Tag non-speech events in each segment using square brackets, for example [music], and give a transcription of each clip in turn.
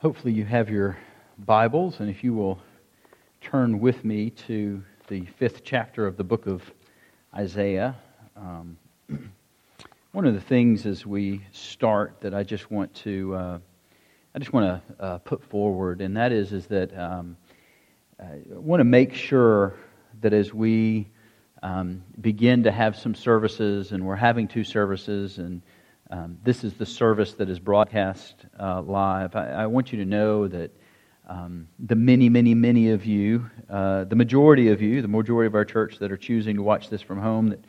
Hopefully, you have your Bibles, and if you will turn with me to the fifth chapter of the book of Isaiah. Um, [clears throat] one of the things as we start that I just want to uh, I just want to uh, put forward, and that is is that um, I want to make sure that as we um, begin to have some services, and we're having two services, and um, this is the service that is broadcast uh, live. I, I, want you to know that um, the many, many, many of you, uh, the majority of you, the majority of our church that are choosing to watch this from home, that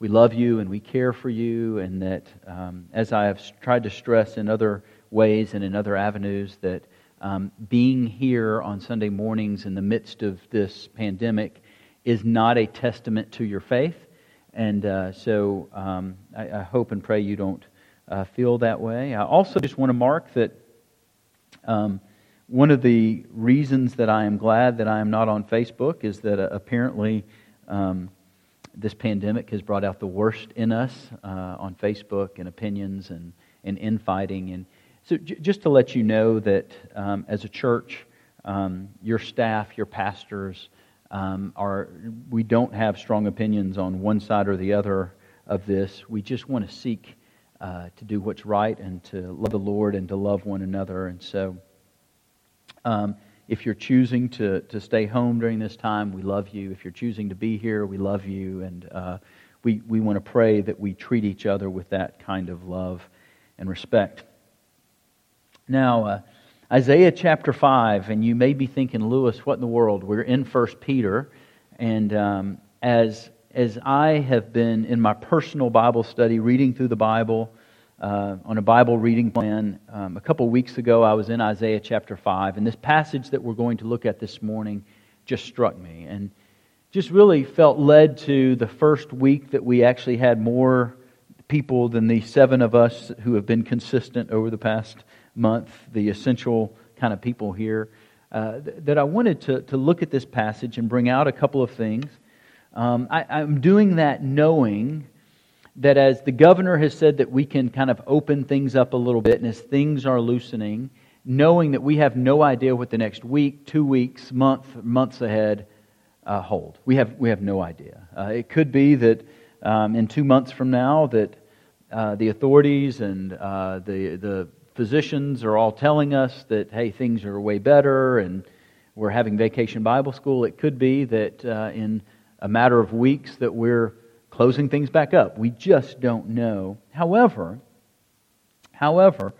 we love you and we care for you, and that, um, as I have tried to stress in other ways and in other avenues, that um, being here on Sunday mornings in the midst of this pandemic is not a testament to your faith. And uh, so um, I, I hope and pray you don't uh, feel that way. I also just want to mark that um, one of the reasons that I am glad that I am not on Facebook is that uh, apparently um, this pandemic has brought out the worst in us uh, on Facebook and opinions and, and infighting. And so, j- just to let you know that um, as a church, um, your staff, your pastors, um, are we don't have strong opinions on one side or the other of this. We just want to seek uh, to do what's right and to love the Lord and to love one another. And so, um, if you're choosing to, to stay home during this time, we love you. If you're choosing to be here, we love you. And uh, we, we want to pray that we treat each other with that kind of love and respect. Now, uh, Isaiah chapter 5, and you may be thinking, Lewis, what in the world? We're in 1 Peter. And um, as as I have been in my personal Bible study, reading through the Bible uh, on a Bible reading plan, um, a couple weeks ago I was in Isaiah chapter 5, and this passage that we're going to look at this morning just struck me and just really felt led to the first week that we actually had more people than the seven of us who have been consistent over the past month, the essential kind of people here. Uh, that I wanted to, to look at this passage and bring out a couple of things um, I, I'm doing that knowing that as the governor has said that we can kind of open things up a little bit, and as things are loosening, knowing that we have no idea what the next week, two weeks, month, months ahead uh, hold. We have, we have no idea. Uh, it could be that um, in two months from now that uh, the authorities and uh, the, the physicians are all telling us that, hey, things are way better and we're having vacation Bible school. It could be that uh, in a matter of weeks that we're closing things back up. We just don't know. However, however,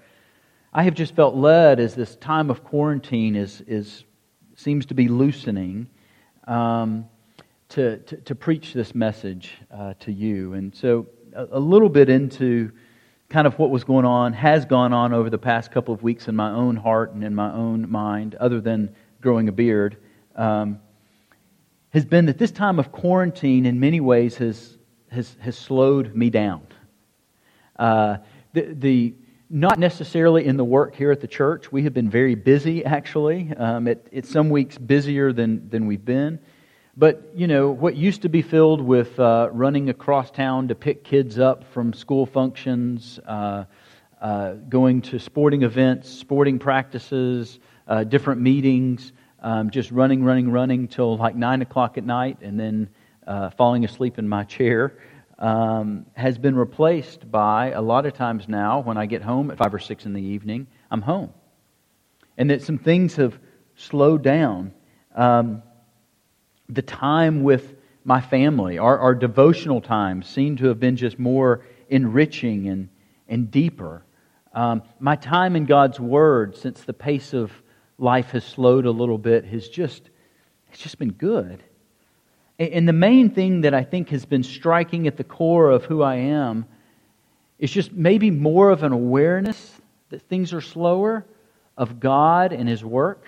I have just felt led as this time of quarantine is, is seems to be loosening um, to, to, to, preach this message uh, to you. And so, a, a, little bit into kind of what was going on, has gone on over the past couple of weeks in my own heart and in my own mind, other than growing a beard. Um, has been that this time of quarantine, in many ways, has, has, has slowed me down. Uh, the, the, not necessarily in the work here at the church. We have been very busy, actually. Um, it, it's some weeks busier than, than we've been. But, you know, what used to be filled with uh, running across town to pick kids up from school functions, uh, uh, going to sporting events, sporting practices, uh, different meetings, um, just running, running, running till like 9 o'clock at night and then uh, falling asleep in my chair um, has been replaced by a lot of times now when I get home at 5 or 6 in the evening, I'm home. And that some things have slowed down. Um, the time with my family, our, our devotional times, seem to have been just more enriching and, and deeper. Um, my time in God's Word, since the pace of life has slowed a little bit has just it's just been good. And the main thing that I think has been striking at the core of who I am is just maybe more of an awareness that things are slower of God and His work.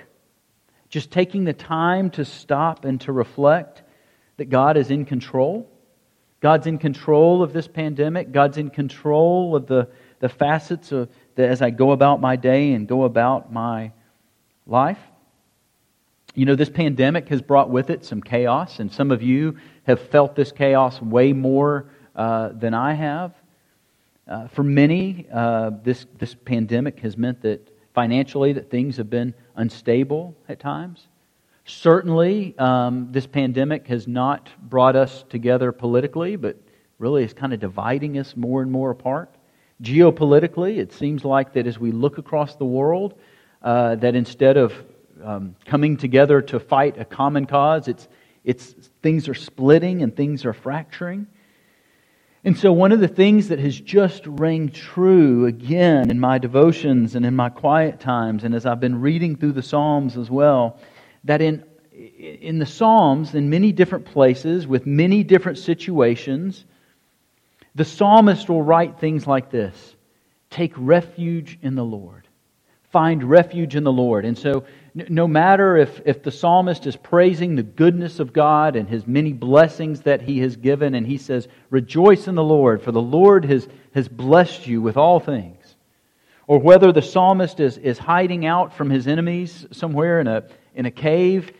Just taking the time to stop and to reflect that God is in control. God's in control of this pandemic. God's in control of the, the facets of that as I go about my day and go about my life. You know, this pandemic has brought with it some chaos, and some of you have felt this chaos way more uh, than I have. Uh, for many, uh, this, this pandemic has meant that financially that things have been unstable at times. Certainly, um, this pandemic has not brought us together politically, but really is kind of dividing us more and more apart. Geopolitically, it seems like that as we look across the world, uh, that instead of um, coming together to fight a common cause, it's, it's, things are splitting and things are fracturing. And so, one of the things that has just rang true again in my devotions and in my quiet times, and as I've been reading through the Psalms as well, that in, in the Psalms, in many different places, with many different situations, the psalmist will write things like this Take refuge in the Lord. Find refuge in the Lord. And so, no matter if, if the psalmist is praising the goodness of God and his many blessings that he has given, and he says, Rejoice in the Lord, for the Lord has, has blessed you with all things. Or whether the psalmist is, is hiding out from his enemies somewhere in a, in a cave,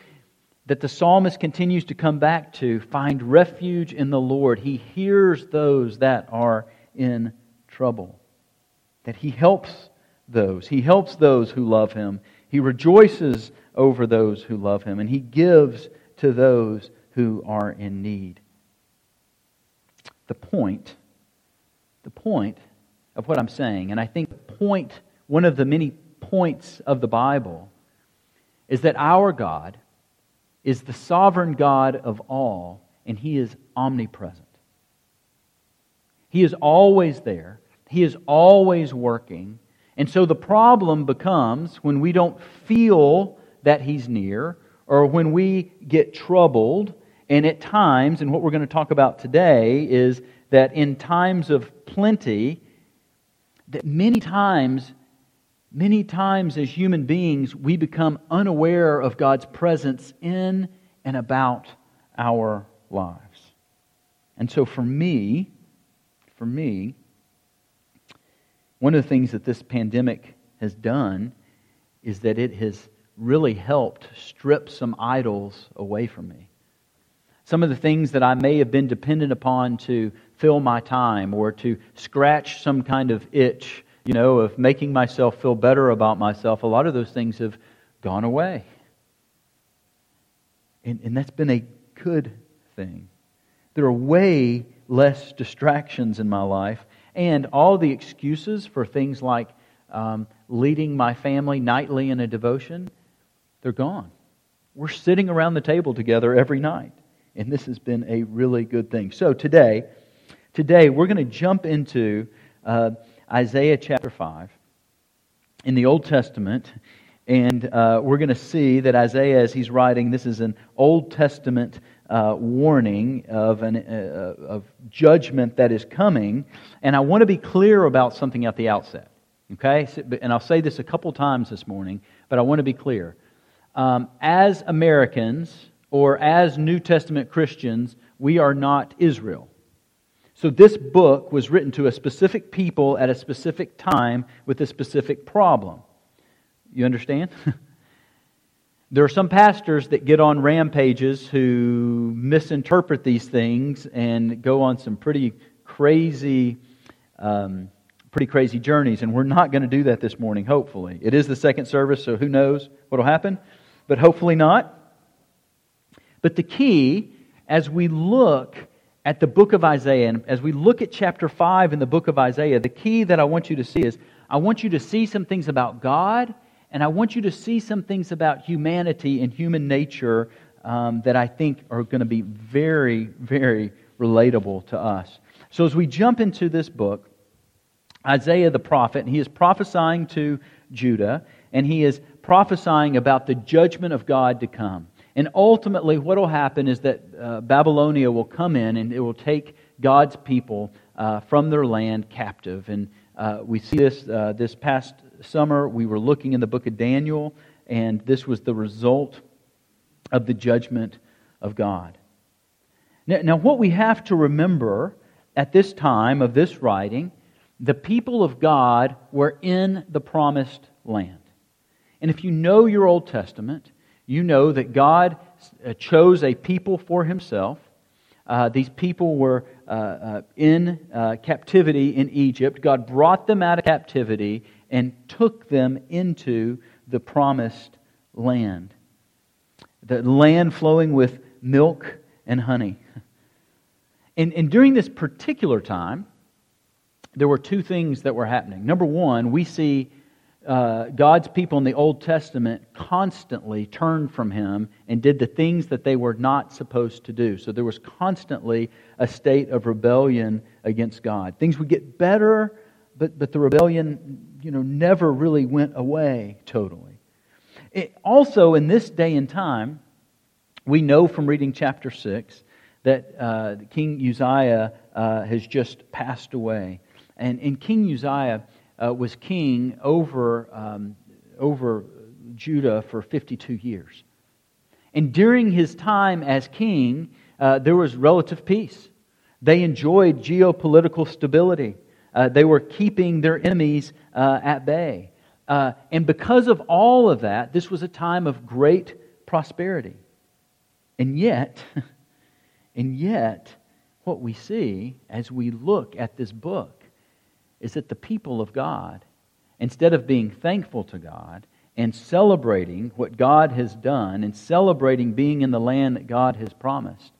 that the psalmist continues to come back to find refuge in the Lord. He hears those that are in trouble, that he helps those. He helps those who love him. He rejoices over those who love him, and he gives to those who are in need. The point, the point of what I'm saying, and I think the point, one of the many points of the Bible, is that our God is the sovereign God of all, and he is omnipresent. He is always there, he is always working and so the problem becomes when we don't feel that He's near, or when we get troubled, and at times, and what we're going to talk about today is that in times of plenty, that many times, many times as human beings, we become unaware of God's presence in and about our lives. And so for me, for me, one of the things that this pandemic has done is that it has really helped strip some idols away from me. Some of the things that I may have been dependent upon to fill my time or to scratch some kind of itch, you know, of making myself feel better about myself, a lot of those things have gone away. And, and that's been a good thing. There are way less distractions in my life and all the excuses for things like um, leading my family nightly in a devotion, they're gone. We're sitting around the table together every night. And this has been a really good thing. So today, today we're going to jump into uh, Isaiah chapter 5 in the Old Testament. And uh, we're going to see that Isaiah, as he's writing, this is an Old Testament uh, warning of, an, uh, of judgment that is coming. And I want to be clear about something at the outset. Okay? And I'll say this a couple times this morning, but I want to be clear. Um, as Americans or as New Testament Christians, we are not Israel. So this book was written to a specific people at a specific time with a specific problem. You understand? [laughs] There are some pastors that get on rampages who misinterpret these things and go on some pretty crazy, um, pretty crazy journeys. And we're not going to do that this morning, hopefully. It is the second service, so who knows what will happen, but hopefully not. But the key, as we look at the book of Isaiah, and as we look at chapter 5 in the book of Isaiah, the key that I want you to see is I want you to see some things about God and I want you to see some things about humanity and human nature um, that I think are going to be very, very relatable to us. So as we jump into this book, Isaiah the prophet, and he is prophesying to Judah, and he is prophesying about the judgment of God to come. And ultimately, what will happen is that uh, Babylonia will come in and it will take God's people uh, from their land captive. And uh, we see this uh, this past summer, we were looking in the book of Daniel, and this was the result of the judgment of God. Now, now, what we have to remember at this time of this writing, the people of God were in the promised land. And if you know your Old Testament, you know that God uh, chose a people for himself. Uh, these people were uh, uh, in uh, captivity in Egypt. God brought them out of captivity and took them into the promised land. The land flowing with milk and honey. And, and during this particular time, there were two things that were happening. Number one, we see uh, God's people in the Old Testament constantly turned from Him and did the things that they were not supposed to do. So there was constantly a state of rebellion against God. Things would get better, but, but the rebellion you know, never really went away totally. It, also, in this day and time, we know from reading chapter 6 that uh, King Uzziah uh, has just passed away. And, and King Uzziah uh, was king over, um, over Judah for 52 years. And during his time as king, uh, there was relative peace. They enjoyed geopolitical stability. Uh, they were keeping their enemies uh, at bay. Uh, and because of all of that, this was a time of great prosperity. And yet, [laughs] and yet, what we see as we look at this book is that the people of God, instead of being thankful to God and celebrating what God has done and celebrating being in the land that God has promised,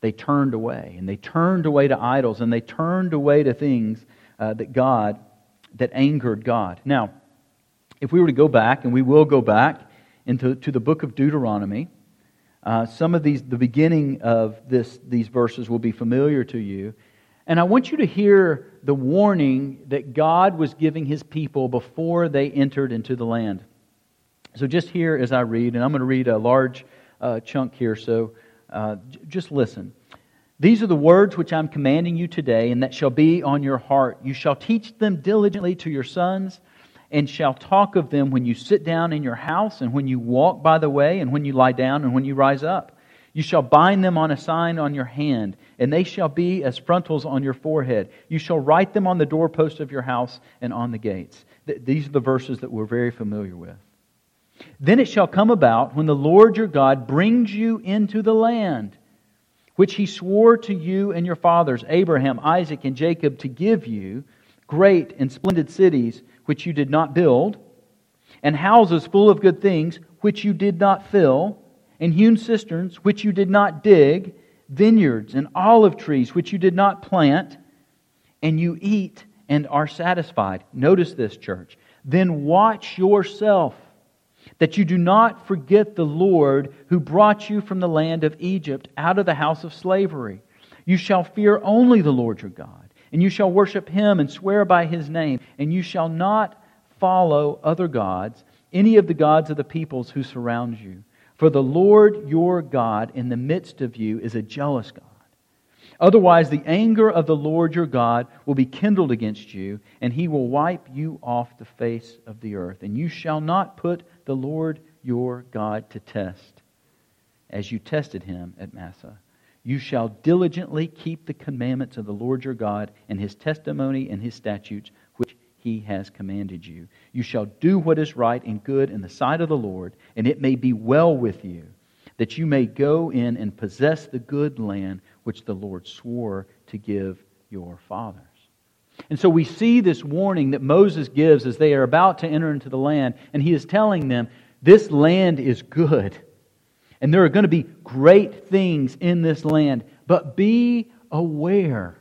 they turned away. And they turned away to idols and they turned away to things uh, that God, that angered God. Now, if we were to go back, and we will go back into to the book of Deuteronomy, uh, some of these, the beginning of this, these verses will be familiar to you. And I want you to hear the warning that God was giving his people before they entered into the land. So just here as I read, and I'm going to read a large uh, chunk here, so uh, j- just listen. These are the words which I'm commanding you today, and that shall be on your heart. You shall teach them diligently to your sons, and shall talk of them when you sit down in your house, and when you walk by the way, and when you lie down, and when you rise up. You shall bind them on a sign on your hand, and they shall be as frontals on your forehead. You shall write them on the doorposts of your house and on the gates. These are the verses that we're very familiar with. Then it shall come about when the Lord your God brings you into the land which he swore to you and your fathers, Abraham, Isaac, and Jacob, to give you great and splendid cities which you did not build, and houses full of good things which you did not fill, and hewn cisterns which you did not dig, vineyards and olive trees which you did not plant, and you eat and are satisfied. Notice this, church. Then watch yourself that you do not forget the Lord who brought you from the land of Egypt out of the house of slavery. You shall fear only the Lord your God, and you shall worship him and swear by his name, and you shall not follow other gods, any of the gods of the peoples who surround you. For the Lord your God in the midst of you is a jealous God. Otherwise, the anger of the Lord your God will be kindled against you, and he will wipe you off the face of the earth. And you shall not put the Lord your God to test, as you tested him at Massah. You shall diligently keep the commandments of the Lord your God and his testimony and his statutes, which he has commanded you. You shall do what is right and good in the sight of the Lord, and it may be well with you, that you may go in and possess the good land which the Lord swore to give your fathers. And so we see this warning that Moses gives as they are about to enter into the land, and he is telling them, This land is good. And there are going to be great things in this land, but be aware.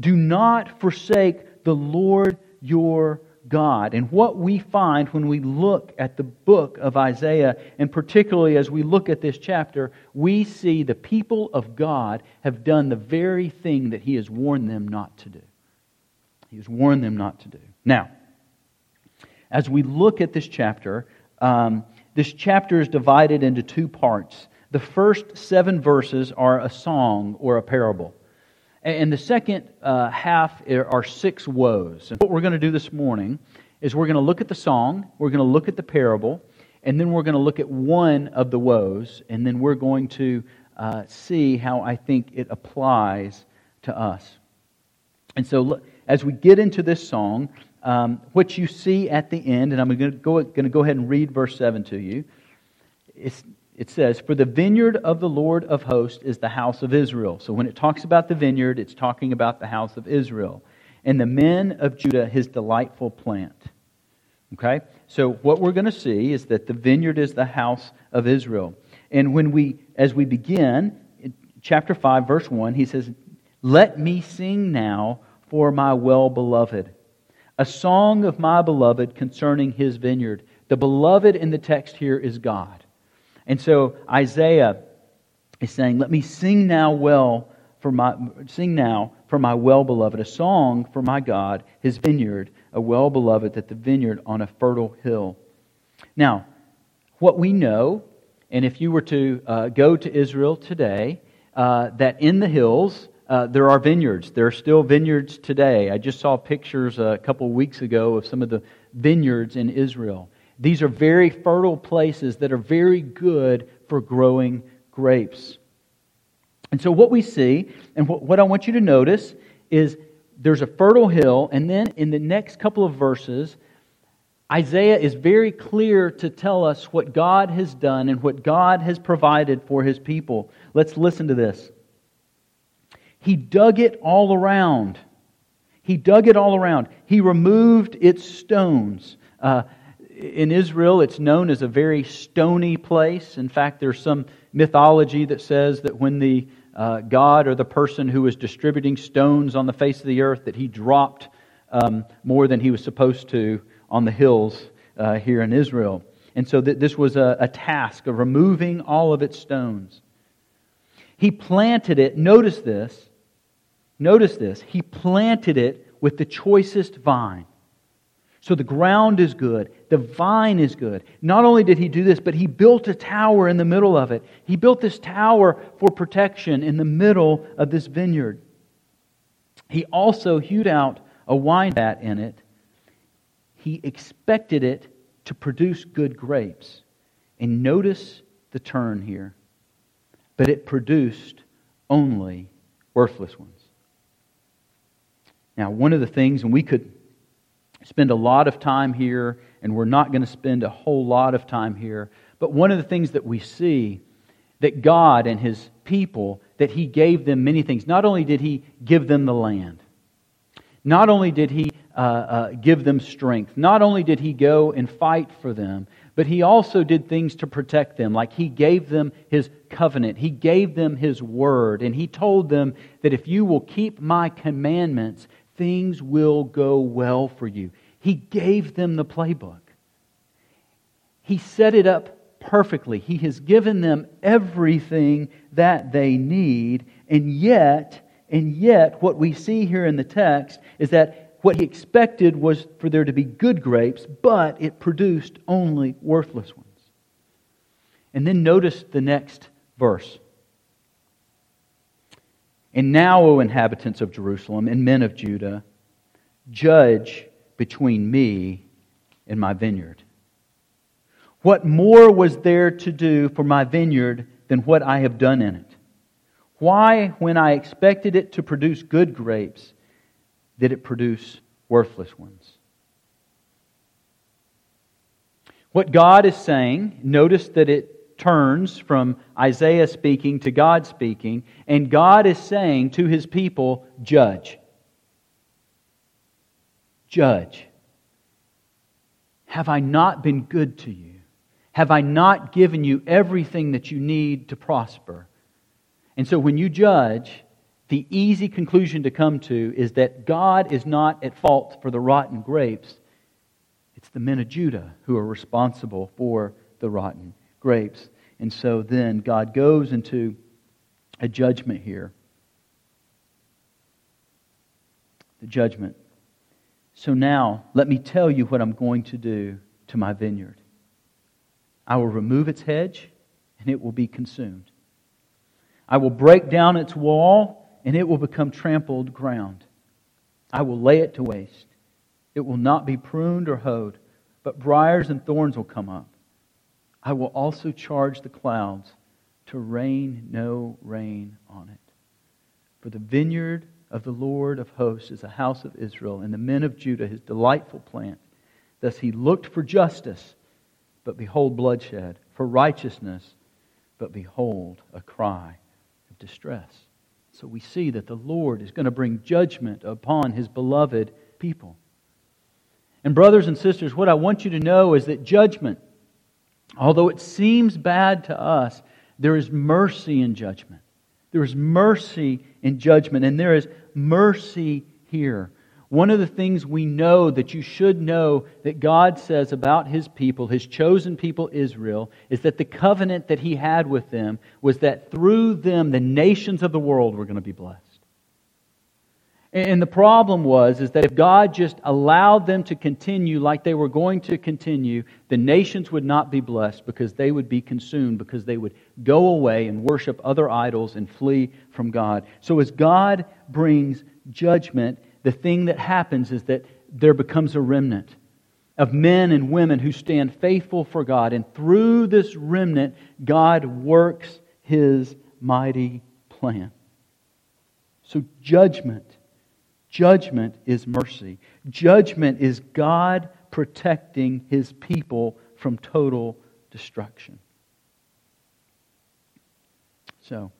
Do not forsake the Lord your God. And what we find when we look at the book of Isaiah, and particularly as we look at this chapter, we see the people of God have done the very thing that he has warned them not to do. He has warned them not to do. Now, as we look at this chapter, um, this chapter is divided into two parts. The first seven verses are a song or a parable. And the second uh, half are six woes. And what we're going to do this morning is we're going to look at the song, we're going to look at the parable, and then we're going to look at one of the woes, and then we're going to uh, see how I think it applies to us. And so as we get into this song, um, what you see at the end, and I'm going to, go, going to go ahead and read verse 7 to you, it's, it says, For the vineyard of the Lord of hosts is the house of Israel. So when it talks about the vineyard, it's talking about the house of Israel. And the men of Judah, his delightful plant. Okay? So what we're going to see is that the vineyard is the house of Israel. And when we, as we begin, in chapter 5, verse 1, he says, Let me sing now for my well beloved, a song of my beloved concerning his vineyard. The beloved in the text here is God. And so Isaiah is saying, Let me sing now well for my sing now for my well beloved, a song for my God, his vineyard, a well beloved that the vineyard on a fertile hill. Now, what we know, and if you were to uh, go to Israel today, uh, that in the hills uh, there are vineyards. There are still vineyards today. I just saw pictures a couple weeks ago of some of the vineyards in Israel. These are very fertile places that are very good for growing grapes. And so, what we see, and what, I want you to notice, is there's a fertile hill, and then in the next couple of verses, Isaiah is very clear to tell us what God has done and what God has provided for his people. Let's listen to this. He dug it all around. He dug it all around. He removed its stones. Uh, in Israel, it's known as a very stony place. In fact, there's some mythology that says that when the uh, God or the person who was distributing stones on the face of the earth, that he dropped um, more than he was supposed to on the hills uh, here in Israel. And so th- this was a, a task of removing all of its stones. He planted it, notice this, notice this, he planted it with the choicest vine. So the ground is good. The vine is good. Not only did he do this, but he built a tower in the middle of it. He built this tower for protection in the middle of this vineyard. He also hewed out a wine vat in it. He expected it to produce good grapes. And notice the turn here. But it produced only worthless ones. Now, one of the things, and we could spend a lot of time here, and we're not going to spend a whole lot of time here. But one of the things that we see that God and His people, that He gave them many things. Not only did He give them the land, not only did He uh, uh, give them strength, not only did He go and fight for them, but He also did things to protect them. Like He gave them His covenant, He gave them His word, and He told them that if you will keep my commandments, things will go well for you. He gave them the playbook. He set it up perfectly. He has given them everything that they need. And yet, and yet, what we see here in the text is that what he expected was for there to be good grapes, but it produced only worthless ones. And then notice the next verse. And now, O inhabitants of Jerusalem and men of Judah, judge between me and my vineyard. What more was there to do for my vineyard than what I have done in it? Why, when I expected it to produce good grapes, did it produce worthless ones? What God is saying, notice that it turns from Isaiah speaking to God speaking, and God is saying to his people, Judge. Judge. Have I not been good to you? Have I not given you everything that you need to prosper? And so when you judge, the easy conclusion to come to is that God is not at fault for the rotten grapes. It's the men of Judah who are responsible for the rotten grapes. And so then God goes into a judgment here. The judgment. So now, let me tell you what I'm going to do to my vineyard. I will remove its hedge, and it will be consumed. I will break down its wall, and it will become trampled ground. I will lay it to waste. It will not be pruned or hoed, but briars and thorns will come up. I will also charge the clouds to rain no rain on it. For the vineyard of the Lord of hosts is a house of Israel, and the men of Judah his delightful plant. Thus he looked for justice, but behold bloodshed, for righteousness, but behold, a cry of distress. So we see that the Lord is going to bring judgment upon his beloved people. And, brothers and sisters, what I want you to know is that judgment, although it seems bad to us, there is mercy in judgment. There is mercy in judgment, and there is mercy here. One of the things we know that you should know that God says about his people, his chosen people Israel, is that the covenant that he had with them was that through them the nations of the world were going to be blessed. And the problem was is that if God just allowed them to continue like they were going to continue, the nations would not be blessed because they would be consumed because they would go away and worship other idols and flee from God. So as God brings judgment, the thing that happens is that there becomes a remnant of men and women who stand faithful for God. And through this remnant, God works his mighty plan. So, judgment. Judgment is mercy. Judgment is God protecting his people from total destruction. So,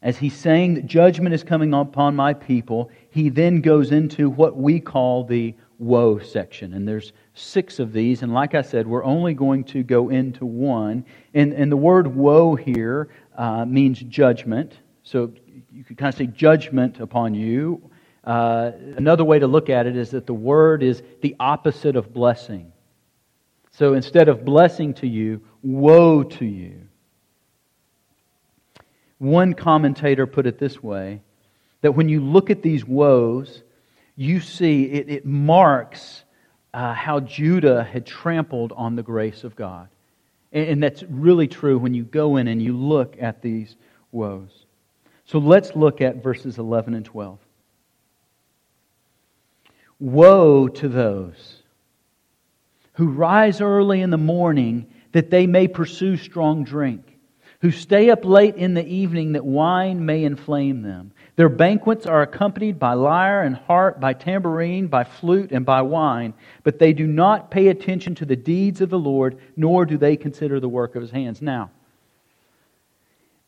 as he's saying that judgment is coming upon my people, he then goes into what we call the woe section. And there's six of these. And like I said, we're only going to go into one. And, and the word woe here uh, means judgment. So you could kind of say judgment upon you. Uh, another way to look at it is that the word is the opposite of blessing. So instead of blessing to you, woe to you. One commentator put it this way that when you look at these woes, you see it, it marks uh, how Judah had trampled on the grace of God. And, and that's really true when you go in and you look at these woes. So let's look at verses 11 and 12. Woe to those who rise early in the morning that they may pursue strong drink who stay up late in the evening that wine may inflame them. Their banquets are accompanied by lyre and harp, by tambourine, by flute, and by wine, but they do not pay attention to the deeds of the Lord, nor do they consider the work of his hands. Now,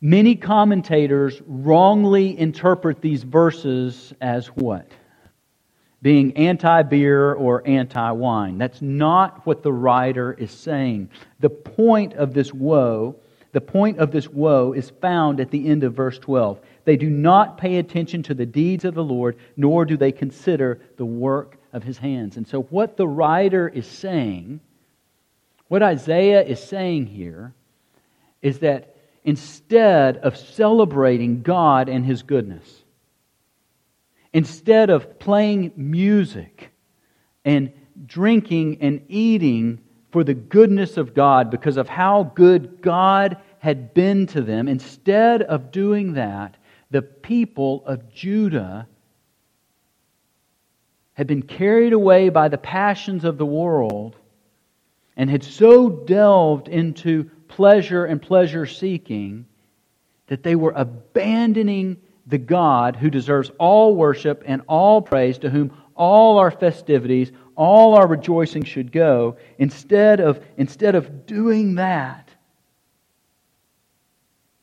many commentators wrongly interpret these verses as what? Being anti beer or anti wine. That's not what the writer is saying. The point of this woe the point of this woe is found at the end of verse 12. They do not pay attention to the deeds of the Lord, nor do they consider the work of his hands. And so, what the writer is saying, what Isaiah is saying here, is that instead of celebrating God and his goodness, instead of playing music and drinking and eating for the goodness of God because of how good God had been to them. Instead of doing that, the people of Judah had been carried away by the passions of the world and had so delved into pleasure and pleasure seeking that they were abandoning the God who deserves all worship and all praise, to whom all our festivities, all our rejoicing should go. Instead of, instead of doing that,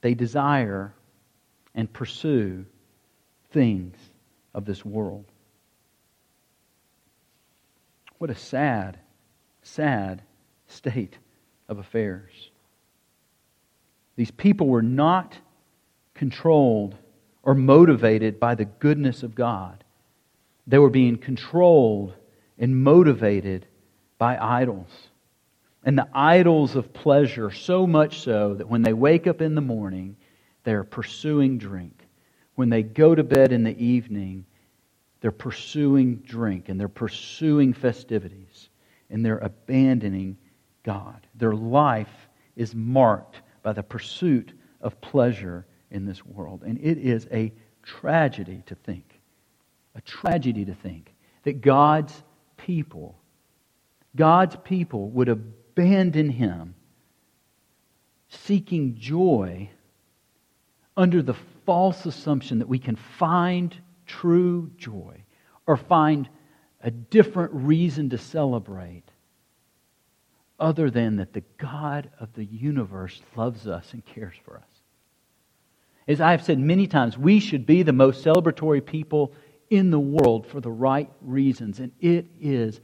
they desire and pursue things of this world. What a sad, sad state of affairs. These people were not controlled or motivated by the goodness of God. They were being controlled and motivated by idols. And the idols of pleasure, so much so that when they wake up in the morning, they're pursuing drink. When they go to bed in the evening, they're pursuing drink and they're pursuing festivities and they're abandoning God. Their life is marked by the pursuit of pleasure in this world. And it is a tragedy to think, a tragedy to think that God's people, God's people would abandon him, seeking joy under the false assumption that we can find true joy or find a different reason to celebrate other than that the God of the universe loves us and cares for us. As I have said many times, we should be the most celebratory people in the world for the right reasons. And it is,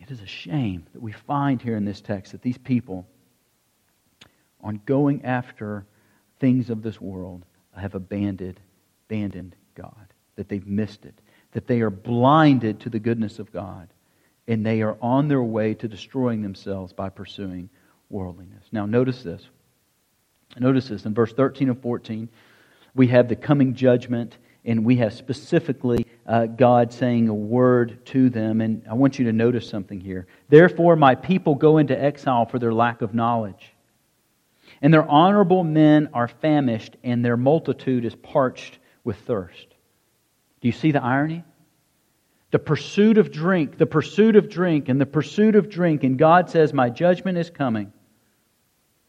it is a shame that we find here in this text that these people, on going after things of this world, have abandoned, abandoned God, that they've missed it, that they are blinded to the goodness of God, and they are on their way to destroying themselves by pursuing worldliness. Now, notice this. Notice this in verse 13 and 14. We have the coming judgment, and we have specifically uh, God saying a word to them. And I want you to notice something here. Therefore, my people go into exile for their lack of knowledge. And their honorable men are famished, and their multitude is parched with thirst. Do you see the irony? The pursuit of drink, the pursuit of drink, and the pursuit of drink. And God says, My judgment is coming.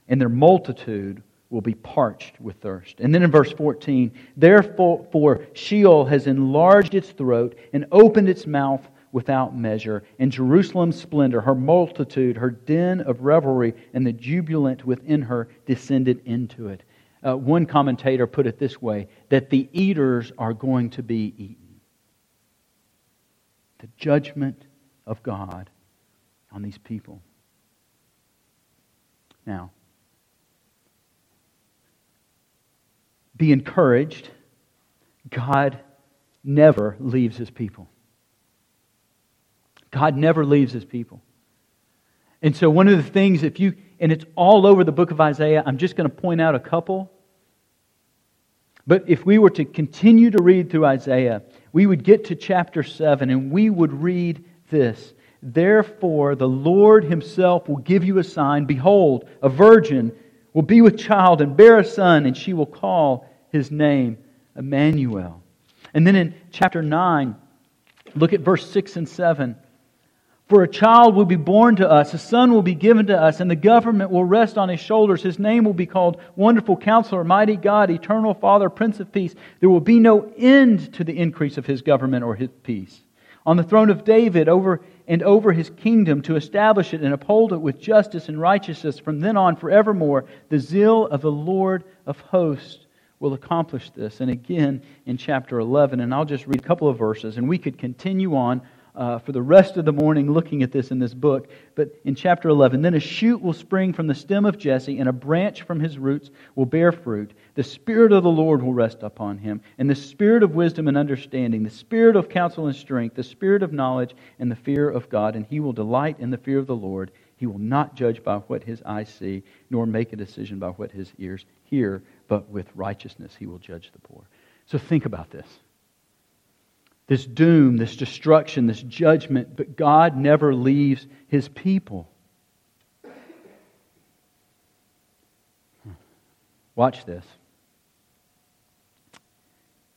And their multitude will be parched with thirst. And then in verse 14, therefore Sheol has enlarged its throat and opened its mouth without measure. And Jerusalem's splendor, her multitude, her den of revelry, and the jubilant within her descended into it. Uh, one commentator put it this way that the eaters are going to be eaten. The judgment of God on these people. Now, be encouraged. God never leaves his people. God never leaves his people. And so, one of the things, if you, and it's all over the book of Isaiah, I'm just going to point out a couple. But if we were to continue to read through Isaiah, we would get to chapter 7 and we would read this Therefore, the Lord himself will give you a sign. Behold, a virgin will be with child and bear a son, and she will call his name Emmanuel. And then in chapter 9, look at verse 6 and 7. For a child will be born to us, a son will be given to us, and the government will rest on his shoulders. His name will be called Wonderful Counselor, Mighty God, Eternal Father, Prince of Peace. There will be no end to the increase of his government or his peace. On the throne of David over and over his kingdom to establish it and uphold it with justice and righteousness from then on forevermore, the zeal of the Lord of hosts will accomplish this. And again in chapter 11, and I'll just read a couple of verses, and we could continue on uh, for the rest of the morning looking at this in this book. But in chapter 11, then a shoot will spring from the stem of Jesse, and a branch from his roots will bear fruit. The Spirit of the Lord will rest upon him, and the Spirit of wisdom and understanding, the Spirit of counsel and strength, the Spirit of knowledge and the fear of God. And he will delight in the fear of the Lord. He will not judge by what his eyes see, nor make a decision by what his ears hear, but with righteousness he will judge the poor. So think about this this doom, this destruction, this judgment, but God never leaves his people. Hmm. Watch this.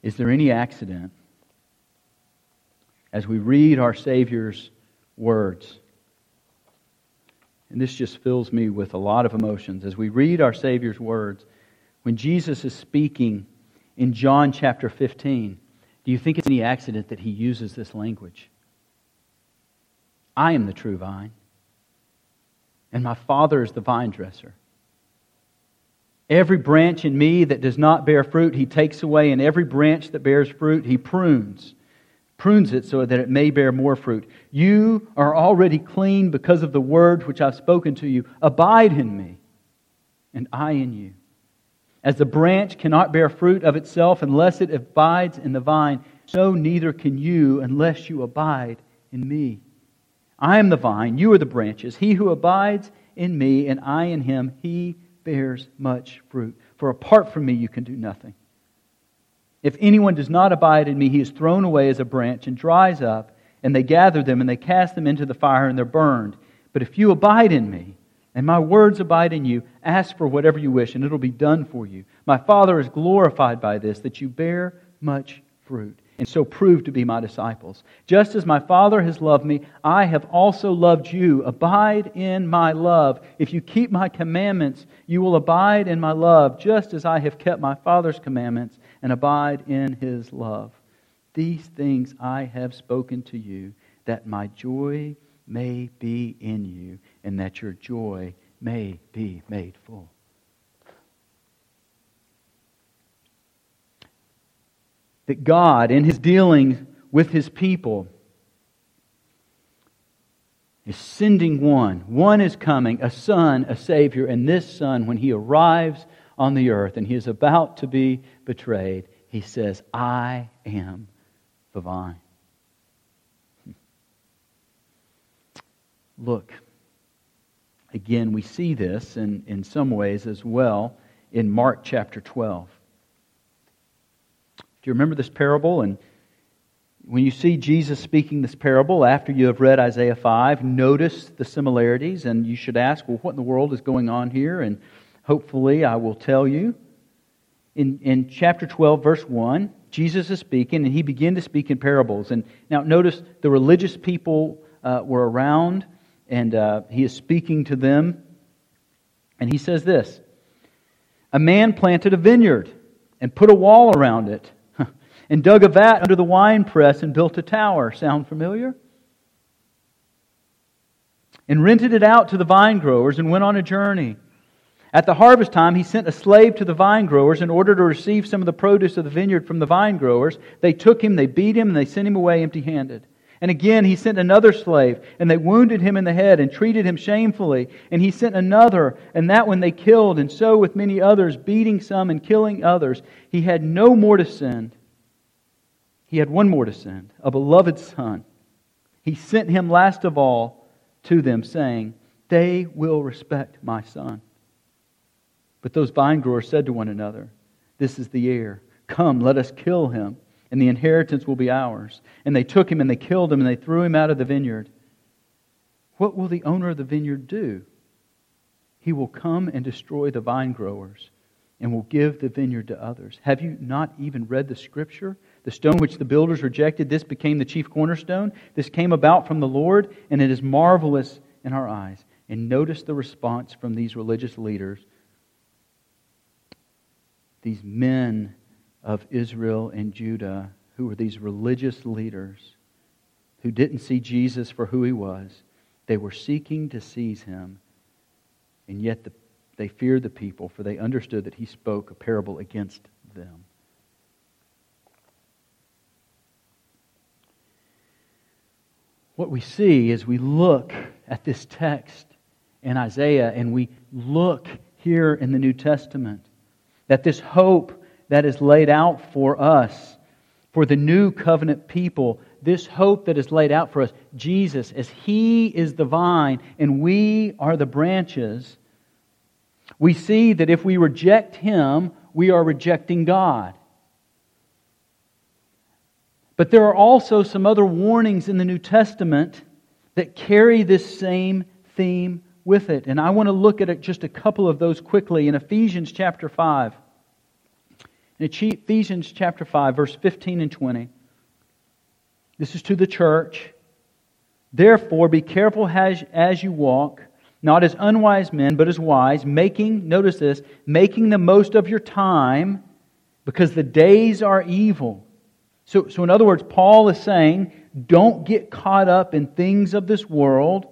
Is there any accident as we read our Savior's words? And this just fills me with a lot of emotions. As we read our Savior's words, when Jesus is speaking in John chapter 15, do you think it's any accident that he uses this language? I am the true vine, and my Father is the vine dresser. Every branch in me that does not bear fruit, he takes away, and every branch that bears fruit, he prunes. Prunes it so that it may bear more fruit. You are already clean because of the word which I've spoken to you. Abide in me, and I in you. As the branch cannot bear fruit of itself unless it abides in the vine, so neither can you unless you abide in me. I am the vine, you are the branches. He who abides in me and I in him, he bears much fruit. For apart from me, you can do nothing. If anyone does not abide in me, he is thrown away as a branch and dries up, and they gather them and they cast them into the fire and they're burned. But if you abide in me, and my words abide in you. Ask for whatever you wish, and it'll be done for you. My Father is glorified by this, that you bear much fruit, and so prove to be my disciples. Just as my Father has loved me, I have also loved you. Abide in my love. If you keep my commandments, you will abide in my love, just as I have kept my Father's commandments and abide in his love. These things I have spoken to you, that my joy may be in you, and that your joy may be made full. That God, in his dealings with his people, is sending one. One is coming, a son, a Savior, and this son, when he arrives on the earth and he is about to be betrayed, he says, I am the vine. [laughs] Look, again, we see this in, in some ways as well in Mark chapter 12. Do you remember this parable? And when you see Jesus speaking this parable after you have read Isaiah 5, notice the similarities, and you should ask, well, what in the world is going on here? And hopefully, I will tell you. In, in chapter 12, verse 1, Jesus is speaking, and he began to speak in parables. And now, notice the religious people uh, were around, and uh, he is speaking to them. And he says this A man planted a vineyard and put a wall around it, and dug a vat under the winepress and built a tower. Sound familiar? And rented it out to the vine growers and went on a journey. At the harvest time, he sent a slave to the vine growers in order to receive some of the produce of the vineyard from the vine growers. They took him, they beat him, and they sent him away empty handed. And again, he sent another slave, and they wounded him in the head and treated him shamefully. And he sent another, and that one they killed, and so with many others, beating some and killing others. He had no more to send. He had one more to send, a beloved son. He sent him last of all to them, saying, They will respect my son. But those vine growers said to one another, This is the heir. Come, let us kill him, and the inheritance will be ours. And they took him and they killed him and they threw him out of the vineyard. What will the owner of the vineyard do? He will come and destroy the vine growers and will give the vineyard to others. Have you not even read the scripture? The stone which the builders rejected, this became the chief cornerstone. This came about from the Lord, and it is marvelous in our eyes. And notice the response from these religious leaders these men of Israel and Judah who were these religious leaders who didn't see Jesus for who he was. They were seeking to seize him, and yet the, they feared the people, for they understood that he spoke a parable against them. What we see as we look at this text in Isaiah and we look here in the New Testament that this hope that is laid out for us, for the new covenant people, this hope that is laid out for us, Jesus, as He is the vine and we are the branches, we see that if we reject Him, we are rejecting God. But there are also some other warnings in the New Testament that carry this same theme with it. And I want to look at just a couple of those quickly in Ephesians chapter 5. In Ephesians chapter 5, verse 15 and 20. This is to the church. Therefore, be careful as, as you walk, not as unwise men, but as wise, making, notice this, making the most of your time, because the days are evil. So, so in other words, Paul is saying, don't get caught up in things of this world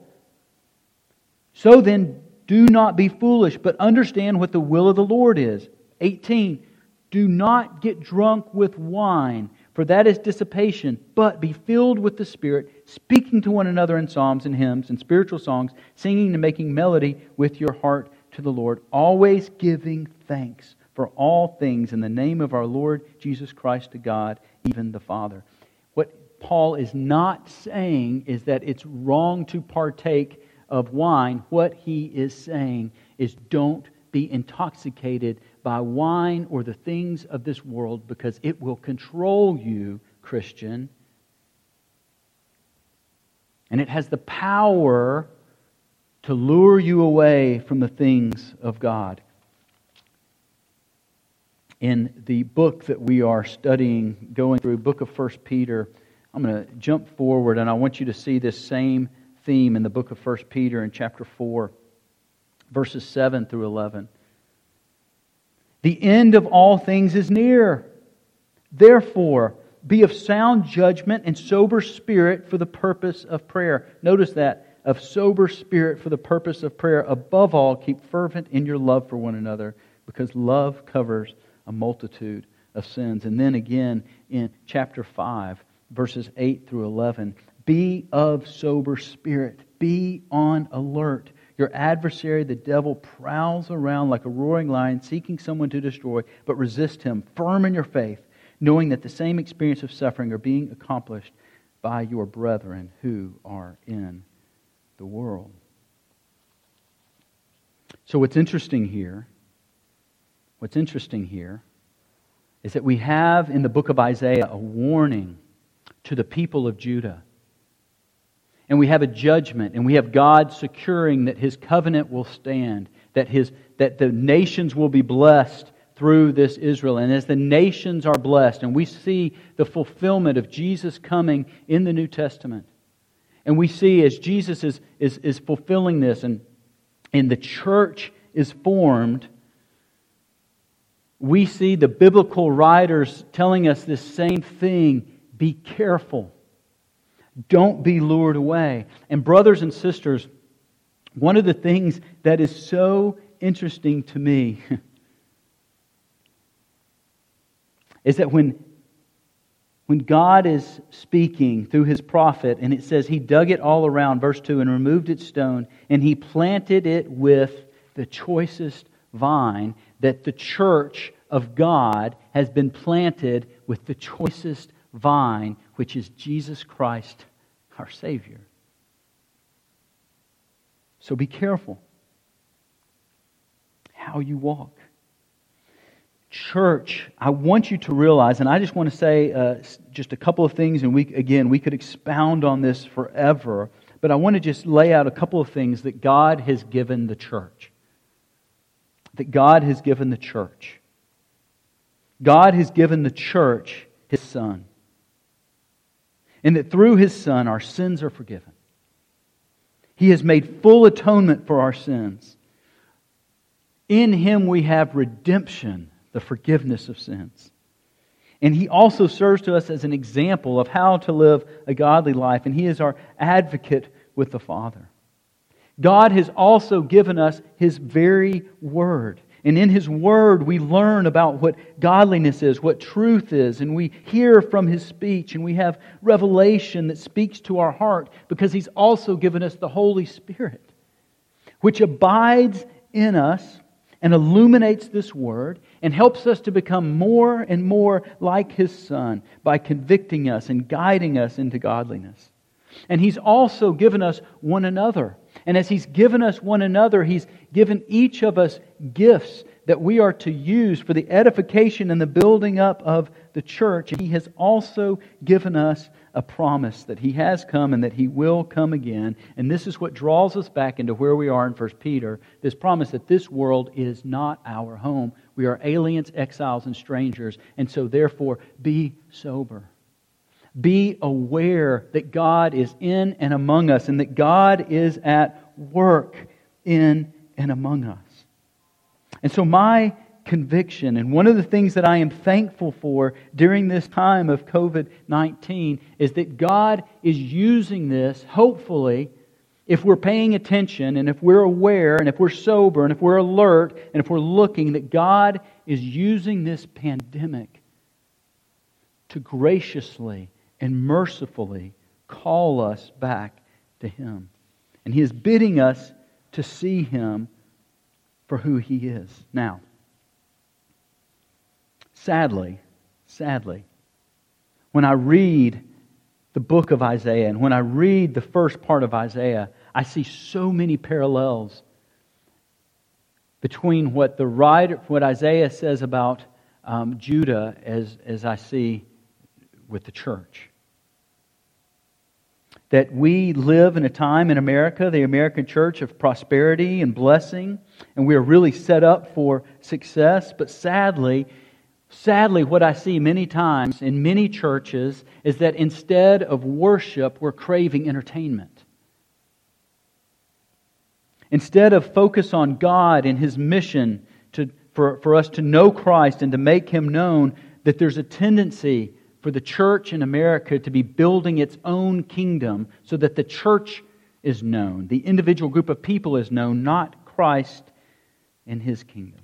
so then, do not be foolish, but understand what the will of the Lord is. 18. Do not get drunk with wine, for that is dissipation, but be filled with the Spirit, speaking to one another in psalms and hymns and spiritual songs, singing and making melody with your heart to the Lord, always giving thanks for all things in the name of our Lord Jesus Christ to God, even the Father. What Paul is not saying is that it's wrong to partake of wine, what he is saying is don't be intoxicated by wine or the things of this world because it will control you, Christian. And it has the power to lure you away from the things of God. In the book that we are studying, going through, book of First Peter, I'm going to jump forward and I want you to see this same theme in the book of 1 Peter in chapter 4, verses 7 through 11. The end of all things is near. Therefore, be of sound judgment and sober spirit for the purpose of prayer. Notice that. of sober spirit for the purpose of prayer. Above all, keep fervent in your love for one another, because love covers a multitude of sins. And then again in chapter 5, verses 8 through 11 be of sober spirit, be on alert. Your adversary, the devil, prowls around like a roaring lion, seeking someone to destroy, but resist him, firm in your faith, knowing that the same experience of suffering are being accomplished by your brethren who are in the world. So, what's interesting here, what's interesting here is that we have in the book of Isaiah a warning to the people of Judah. And we have a judgment, and we have God securing that his covenant will stand, that, his, that the nations will be blessed through this Israel. And as the nations are blessed, and we see the fulfillment of Jesus coming in the New Testament, and we see as Jesus is, is, is fulfilling this, and, and the church is formed, we see the biblical writers telling us this same thing be careful. Don't be lured away. And, brothers and sisters, one of the things that is so interesting to me [laughs] is that when, when God is speaking through his prophet, and it says he dug it all around, verse 2, and removed its stone, and he planted it with the choicest vine, that the church of God has been planted with the choicest vine, which is Jesus Christ, our Savior. So be careful how you walk. Church, I want you to realize, and I just want to say uh, just a couple of things, and we, again, we could expound on this forever, but I want to just lay out a couple of things that God has given the church. That God has given the church. God has given the church his Son. And that through his Son, our sins are forgiven. He has made full atonement for our sins. In him we have redemption, the forgiveness of sins. And he also serves to us as an example of how to live a godly life, and he is our advocate with the Father. God has also given us his very word. And in His Word, we learn about what godliness is, what truth is, and we hear from His speech, and we have revelation that speaks to our heart because He's also given us the Holy Spirit, which abides in us and illuminates this Word and helps us to become more and more like His Son by convicting us and guiding us into godliness. And He's also given us one another and as He's given us one another, He's given each of us gifts that we are to use for the edification and the building up of the church. And He has also given us a promise that He has come and that He will come again. And this is what draws us back into where we are in 1 Peter this promise that this world is not our home. We are aliens, exiles, and strangers. And so, therefore, be sober. Be aware that God is in and among us and that God is at work in and among us. And so, my conviction, and one of the things that I am thankful for during this time of COVID 19, is that God is using this, hopefully, if we're paying attention and if we're aware and if we're sober and if we're alert and if we're looking, that God is using this pandemic to graciously and mercifully call us back to Him. And He is bidding us to see Him for who He is. Now, sadly, sadly, when I read the book of Isaiah and when I read the first part of Isaiah, I see so many parallels between what the writer, what Isaiah says about um, Judah as, as I see with the church that we live in a time in America, the American church, of prosperity and blessing, and we are really set up for success. But sadly, sadly, what I see many times in many churches is that instead of worship, we're craving entertainment. Instead of focus on God and His mission to, for, for us to know Christ and to make Him known, that there's a tendency for the church in America to be building its own kingdom so that the church is known. The individual group of people is known, not Christ and his kingdom.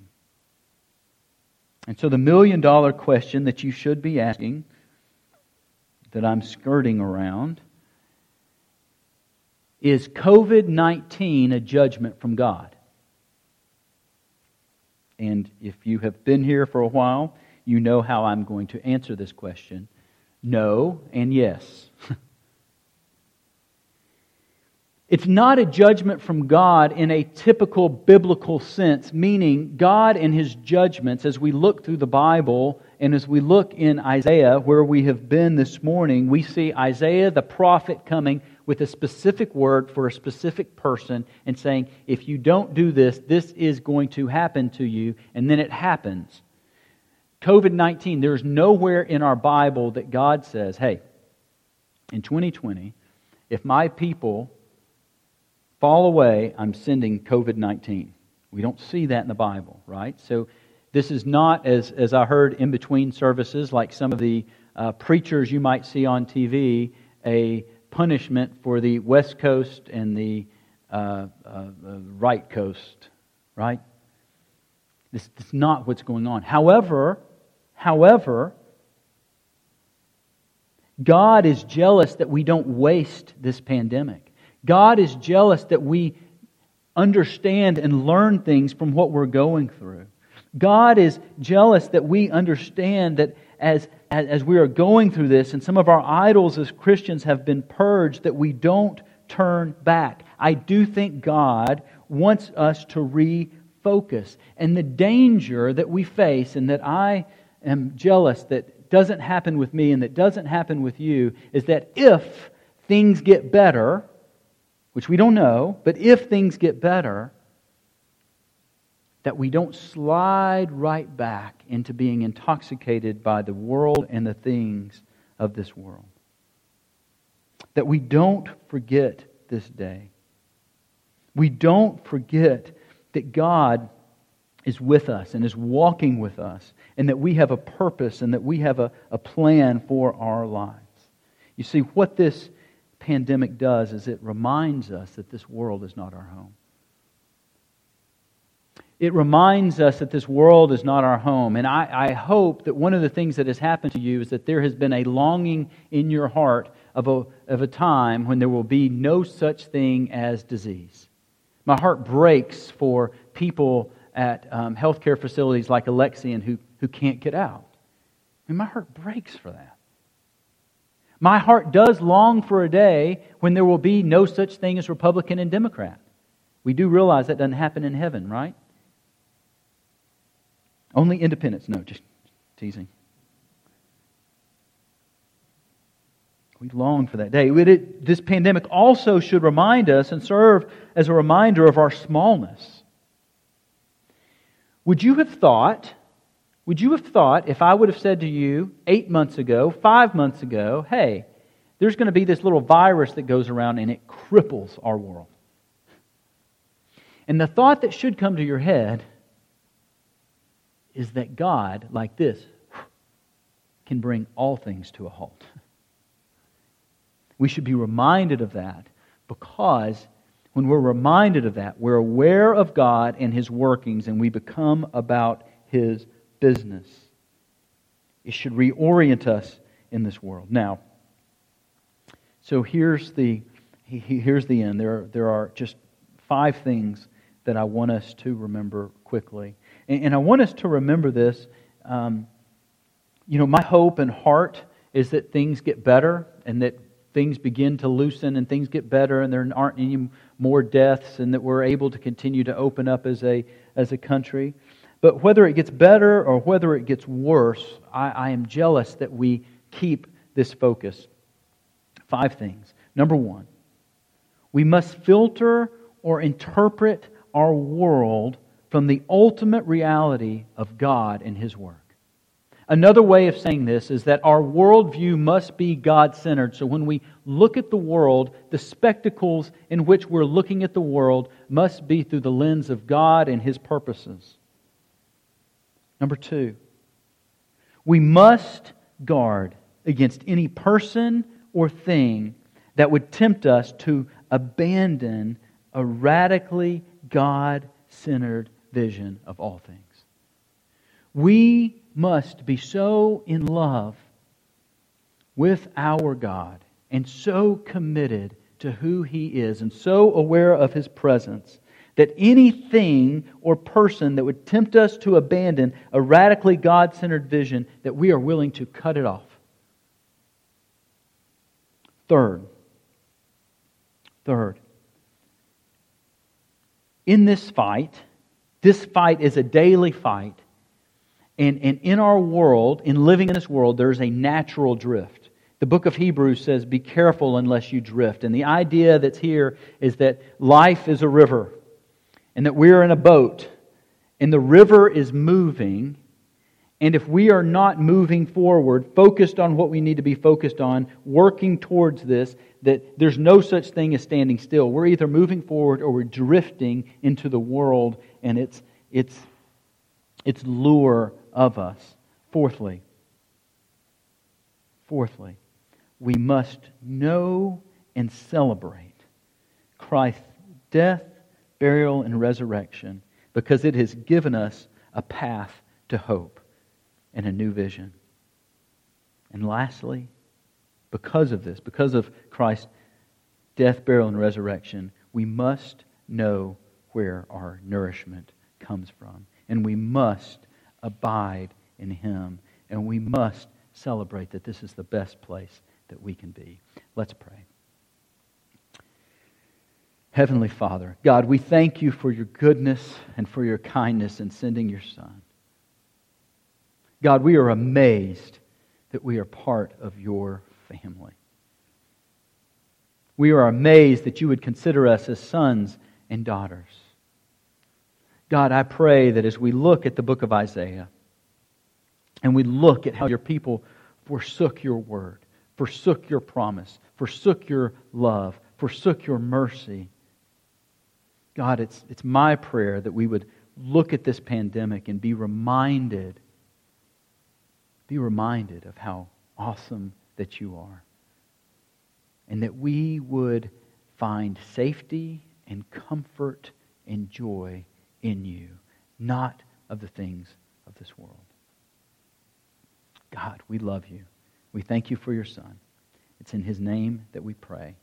And so, the million dollar question that you should be asking, that I'm skirting around, is COVID 19 a judgment from God? And if you have been here for a while, you know how I'm going to answer this question no and yes. [laughs] It's not a judgment from God in a typical biblical sense, meaning God and His judgments, as we look through the Bible and as we look in Isaiah, where we have been this morning, we see Isaiah the prophet coming with a specific word for a specific person and saying, if you don't do this, this is going to happen to you, and then it happens. COVID 19, there's nowhere in our Bible that God says, hey, in 2020, if my people fall away, I'm sending COVID 19. We don't see that in the Bible, right? So this is not, as, as I heard in between services, like some of the uh, preachers you might see on TV, a punishment for the West Coast and the uh, uh, right coast, right? This, this is not what's going on. However, however, God is jealous that we don't waste this pandemic. God is jealous that we understand and learn things from what we're going through. God is jealous that we understand that as, as, we are going through this, and some of our idols as Christians have been purged, that we don't turn back. I do think God wants us to refocus. And the danger that we face, and that I am jealous that doesn't happen with me and that doesn't happen with you, is that if things get better, which we don't know, but if things get better, that we don't slide right back into being intoxicated by the world and the things of this world. That we don't forget this day. We don't forget that God is with us and is walking with us, and that we have a purpose and that we have a, a plan for our lives. You see, what this pandemic does is it reminds us that this world is not our home. It reminds us that this world is not our home. And I, I, hope that one of the things that has happened to you is that there has been a longing in your heart of a, of a time when there will be no such thing as disease. My heart breaks for people at um, healthcare facilities like Alexian who, who can't get out. Mean, my heart breaks for that. My heart does long for a day when there will be no such thing as Republican and Democrat. We do realize that doesn't happen in heaven, right? Only independents. No, just teasing. We long for that day. This pandemic also should remind us and serve as a reminder of our smallness. Would you have thought would you have thought if I would have said to you eight months ago, five months ago, hey, there's going to be this little virus that goes around and it cripples our world? And the thought that should come to your head is that God, like this, can bring all things to a halt. We should be reminded of that because when we're reminded of that, we're aware of God and His workings and we become about His business. It should reorient us in this world. Now, so here's the, here's the end. There there are just five things that I want us to remember quickly. And, and I want us to remember this. Um, you know, my hope and heart is that things get better and that things begin to loosen and things get better and there aren't any more deaths and that we're able to continue to open up as a, as a country. But whether it gets better or whether it gets worse, I, I am jealous that we keep this focus. Five things. Number one, we must filter or interpret our world from the ultimate reality of God and His work. Another way of saying this is that our worldview must be God centered. So when we look at the world, the spectacles in which we're looking at the world must be through the lens of God and His purposes. Number two, we must guard against any person or thing that would tempt us to abandon a radically God centered vision of all things. We must be so in love with our God and so committed to who He is and so aware of His presence that anything or person that would tempt us to abandon a radically God centered vision, that we are willing to cut it off. Third, third, in this fight, this fight is a daily fight. And, and in our world, in living in this world, there's a natural drift. The book of Hebrews says, Be careful unless you drift. And the idea that's here is that life is a river, and that we're in a boat, and the river is moving. And if we are not moving forward, focused on what we need to be focused on, working towards this, that there's no such thing as standing still. We're either moving forward or we're drifting into the world and its, its, its lure of us. Fourthly, fourthly, we must know and celebrate Christ's death, burial, and resurrection because it has given us a path to hope and a new vision. And lastly, because of this, because of Christ's death, burial, and resurrection, we must know where our nourishment comes from. And we must abide in Him. And we must celebrate that this is the best place that we can be. Let's pray. Heavenly Father, God, we thank you for your goodness and for your kindness in sending your Son. God, we are amazed that we are part of your family. We are amazed that you would consider us as sons and daughters. God, I pray that as we look at the book of Isaiah and we look at how your people forsook your word, forsook your promise, forsook your love, forsook your mercy, God, it's, it's my prayer that we would look at this pandemic and be reminded, be reminded of how awesome that you are. And that we would find safety and comfort and joy in you, not of the things of this world. God, we love you. We thank you for your Son. It's in his name that we pray.